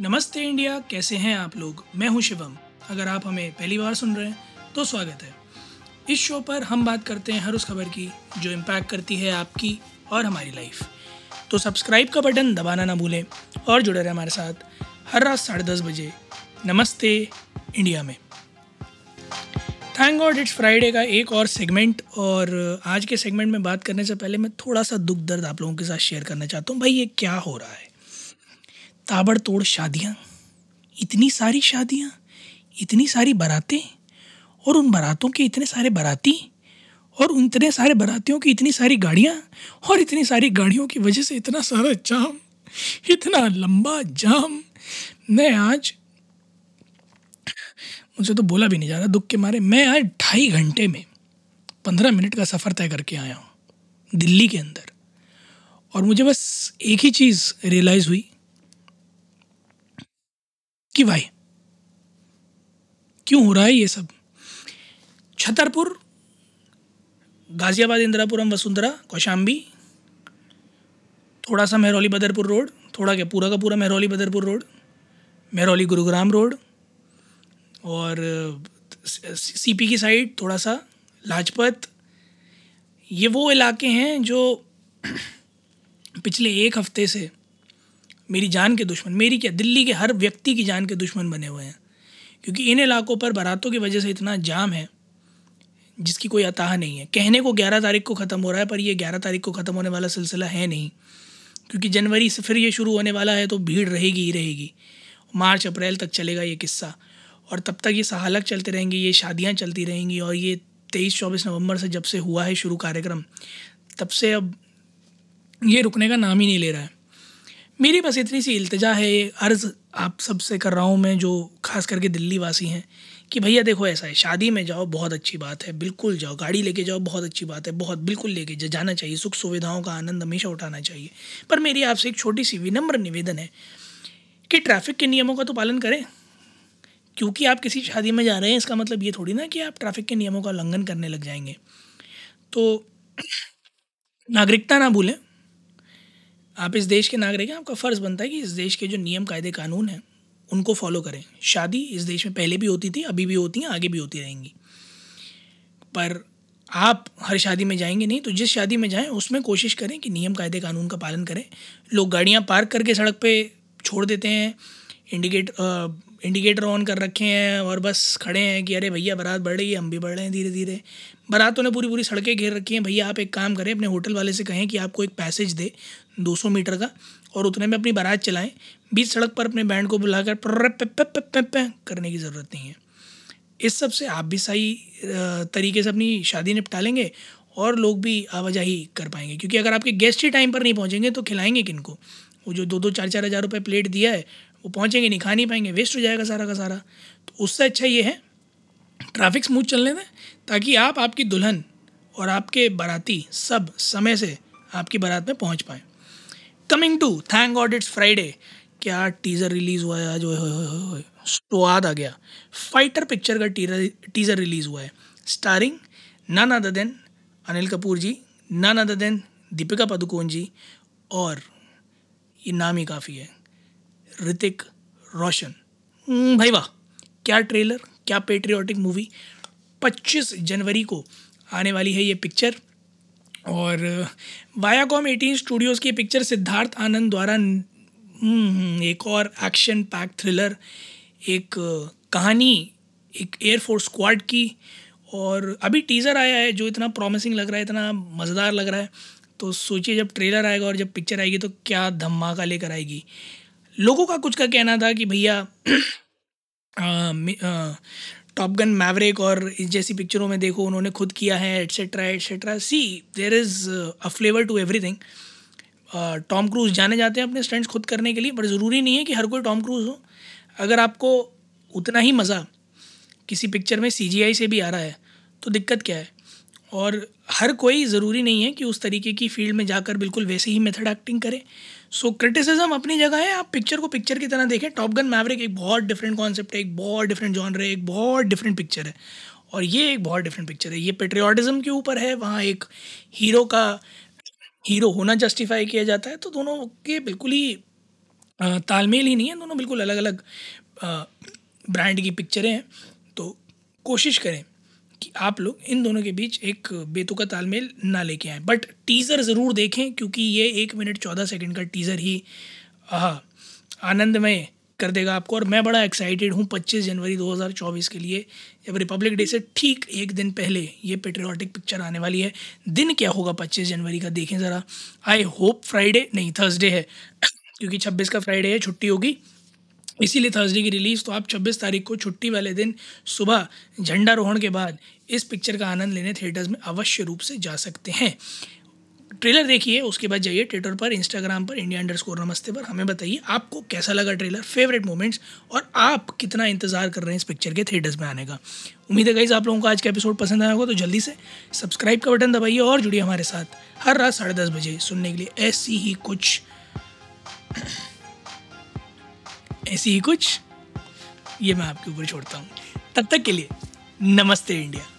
नमस्ते इंडिया, कैसे हैं आप लोग? मैं हूँ शिवम। अगर आप हमें पहली बार सुन रहे हैं तो स्वागत है। इस शो पर हम बात करते हैं हर उस खबर की, जो इम्पैक्ट करती है आपकी और हमारी लाइफ तो सब्सक्राइब का बटन दबाना ना भूलें और जुड़े रहें हमारे साथ हर रात साढ़े दस बजे। नमस्ते इंडिया में। थैंक गॉड इट्स फ्राइडे का एक और सेगमेंट और आज के सेगमेंट में बात करने से पहले मैं थोड़ा सा दुख दर्द आप लोगों के साथ शेयर करना चाहता हूँ। भाई, ये क्या हो रहा है? ताबड़तोड़ शादियाँ, इतनी सारी शादियाँ, इतनी सारी बारातें, और उन बारातों के इतने सारे बाराती, और उन इतने सारे बारातियों की इतनी सारी गाड़ियाँ, और इतनी सारी गाड़ियों की वजह से इतना सारा जाम, इतना लंबा जाम। मैं आज, मुझे तो बोला भी नहीं जा रहा दुख के मारे, मैं आज ढाई घंटे में पंद्रह मिनट का सफ़र तय करके आया हूँ, दिल्ली के अंदर। और मुझे बस एक ही चीज़ रियलाइज़ हुई कि भाई, क्यों हो रहा है ये सब? छतरपुर, गाज़ियाबाद, इंदिरापुरम, वसुंधरा, कौशाम्बी, थोड़ा सा मेहरौली, बदरपुर रोड, थोड़ा क्या, पूरा का पूरा मेहरौली, बदरपुर रोड, मेहरौली, गुरुग्राम रोड, और सीपी की साइड थोड़ा सा लाजपत। ये वो इलाके हैं जो पिछले एक हफ़्ते से मेरी जान के दुश्मन, मेरी क्या, दिल्ली के हर व्यक्ति की जान के दुश्मन बने हुए हैं। क्योंकि इन इलाकों पर बारातों की वजह से इतना जाम है, जिसकी कोई अताह नहीं है। कहने को ग्यारह तारीख को ख़त्म हो रहा है, पर ये ग्यारह तारीख को ख़त्म होने वाला सिलसिला है नहीं। क्योंकि जनवरी से फिर ये शुरू होने वाला है तो भीड़ रहेगी ही रहेगी। मार्च, अप्रैल तक चलेगा ये किस्सा। और तब तक ये सहालक चलते रहेंगे, ये शादियाँ चलती रहेंगी, और ये तेईस, चौबीस नवंबर से जब से हुआ है शुरू कार्यक्रम, तब से अब ये रुकने का नाम ही नहीं ले रहा है। मेरी बस इतनी सी इल्तजा है, अर्ज़ आप सबसे कर रहा हूँ मैं, जो खास करके दिल्ली वासी हैं, कि भैया देखो ऐसा है, शादी में जाओ, बहुत अच्छी बात है, बिल्कुल जाओ, गाड़ी लेके जाओ, बहुत अच्छी बात है, बहुत, बिल्कुल लेके जाना चाहिए, सुख सुविधाओं का आनंद हमेशा उठाना चाहिए। पर मेरी आपसे एक छोटी सी विनम्र निवेदन है, कि ट्रैफ़िक के नियमों का तो पालन करें। क्योंकि आप किसी शादी में जा रहे हैं, इसका मतलब ये थोड़ी ना कि आप ट्रैफ़िक के नियमों का उल्लंघन करने लग जाएँगे। तो नागरिकता ना भूलें आप इस देश के नागरिक हैं, आपका फ़र्ज़ बनता है कि इस देश के जो नियम, कायदे, कानून हैं, उनको फॉलो करें। शादी इस देश में पहले भी होती थी, अभी भी होती हैं, आगे भी होती रहेंगी। पर आप हर शादी में जाएँगे नहीं तो जिस शादी में जाएँ, उसमें कोशिश करें कि नियम, कायदे, कानून का पालन करें। लोग गाड़ियाँ पार्क करके सड़क पे छोड़ देते हैं इंडिकेट इंडिकेटर ऑन कर रखे हैं और बस खड़े हैं कि अरे भैया बारात बढ़ रही है हम भी बढ़ रहे हैं धीरे धीरे बारातों ने पूरी पूरी सड़कें घेर रखी हैं। भैया, आप एक काम करें, अपने होटल वाले से कहें कि आपको एक पैसेज दे 200 मीटर का, और उतने में अपनी बारात चलाएँ। बीच सड़क पर अपने बैंड को बुलाकर करने की ज़रूरत नहीं है। इस सबसे आप भी सही तरीके से अपनी शादी निपटा लेंगे और लोग भी आवाजाही कर पाएँगे। क्योंकि अगर आपके गेस्ट ही टाइम पर नहीं पहुँचेंगे तो खिलाएँगे किन को वो जो दो दो, चार चार हज़ार रुपये प्लेट दिया है वो पहुँचेंगे, नहीं खा नहीं पाएँगे वेस्ट हो जाएगा सारा का सारा। तो उससे अच्छा ये है ट्रैफ़िक स्मूथ चलने दें, ताकि आप, आपकी दुल्हन और आपके बाराती सब समय से आपकी बारात में पहुँच पाएँ। Coming to thank God it's Friday क्या टीज़र रिलीज़ हुआ है आज? स्वाद आ गया। फाइटर पिक्चर का टीज़र रिलीज़ हुआ है। Starring none other than Anil Kapoor ji none other than Deepika Padukone ji, और ये नाम ही काफ़ी है। ऋतिक रोशन हम्म, भाई वाह क्या ट्रेलर क्या पेट्रियाटिक मूवी 25 जनवरी को आने वाली है ये पिक्चर और वायाकॉम एटीन स्टूडियोज़ की पिक्चर सिद्धार्थ आनंद द्वारा हम्म, एक और एक्शन पैक थ्रिलर एक कहानी एक एयरफोर्स स्क्वाड की। और अभी टीज़र आया है जो इतना प्रॉमिसिंग लग रहा है इतना मज़ेदार लग रहा है। तो सोचिए जब ट्रेलर आएगा और जब पिक्चर आएगी तो क्या धमाका लेकर आएगी। लोगों का कुछ का कहना था कि भैया टॉप गन मैवरिक और इस जैसी पिक्चरों में देखो, उन्होंने खुद किया है etcetera etcetera see there is a flavour to everything Tom Cruise जाने जाते हैं अपने स्टंट्स खुद करने के लिए पर ज़रूरी नहीं है कि हर कोई टॉम क्रूज़ हो। अगर आपको उतना ही मज़ा किसी पिक्चर में सीजीआई से भी आ रहा है तो दिक्कत क्या है? और हर कोई ज़रूरी नहीं है कि उस तरीके की फ़ील्ड में जाकर बिल्कुल वैसे ही मेथड एक्टिंग करे। सो क्रिटिसिज्म अपनी जगह है, आप पिक्चर को पिक्चर की तरह देखें। टॉप गन मैवरिक एक बहुत डिफरेंट कॉन्सेप्ट है, एक बहुत डिफरेंट जॉनर है, एक बहुत डिफरेंट पिक्चर है। और ये एक बहुत डिफरेंट पिक्चर है। ये पेट्रियाटिज़म के ऊपर है, वहाँ एक हीरो का हीरो होना जस्टिफाई किया जाता है। तो दोनों के बिल्कुल ही तालमेल ही नहीं है। दोनों बिल्कुल अलग अलग ब्रांड की पिक्चरें हैं। तो कोशिश करें। कि आप लोग इन दोनों के बीच एक बेतुका तालमेल ना लेके आए। बट टीज़र ज़रूर देखें, क्योंकि ये एक मिनट चौदह सेकेंड का टीज़र ही आनंदमय कर देगा आपको। और मैं बड़ा एक्साइटेड हूँ 25 जनवरी 2024 के लिए, जब रिपब्लिक डे से ठीक एक दिन पहले ये पेट्रियाटिक पिक्चर आने वाली है। दिन क्या होगा 25 जनवरी का, देखें ज़रा। आई होप फ्राइडे नहीं थर्सडे है, क्योंकि 26 का फ्राइडे है, छुट्टी होगी। इसीलिए थर्सडे की रिलीज़ तो आप 26 तारीख को छुट्टी वाले दिन सुबह झंडारोहण के बाद इस पिक्चर का आनंद लेने थिएटर्स में अवश्य रूप से जा सकते हैं। ट्रेलर देखिए, उसके बाद जाइए ट्विटर पर इंस्टाग्राम पर इंडिया अंडर स्कोर नमस्ते पर, हमें बताइए आपको कैसा लगा ट्रेलर फेवरेट मोमेंट्स और आप कितना इंतज़ार कर रहे हैं इस पिक्चर के थिएटर्स में आने का। उम्मीद है गाइज़ आप लोगों को आज का एपिसोड पसंद आया होगा तो जल्दी से सब्सक्राइब का बटन दबाइए और जुड़िए हमारे साथ हर रात साढ़े दस बजे सुनने के लिए ऐसी ही कुछ ऐसी ही कुछ। ये मैं आपके ऊपर छोड़ता हूँ। तब तक के लिए नमस्ते इंडिया।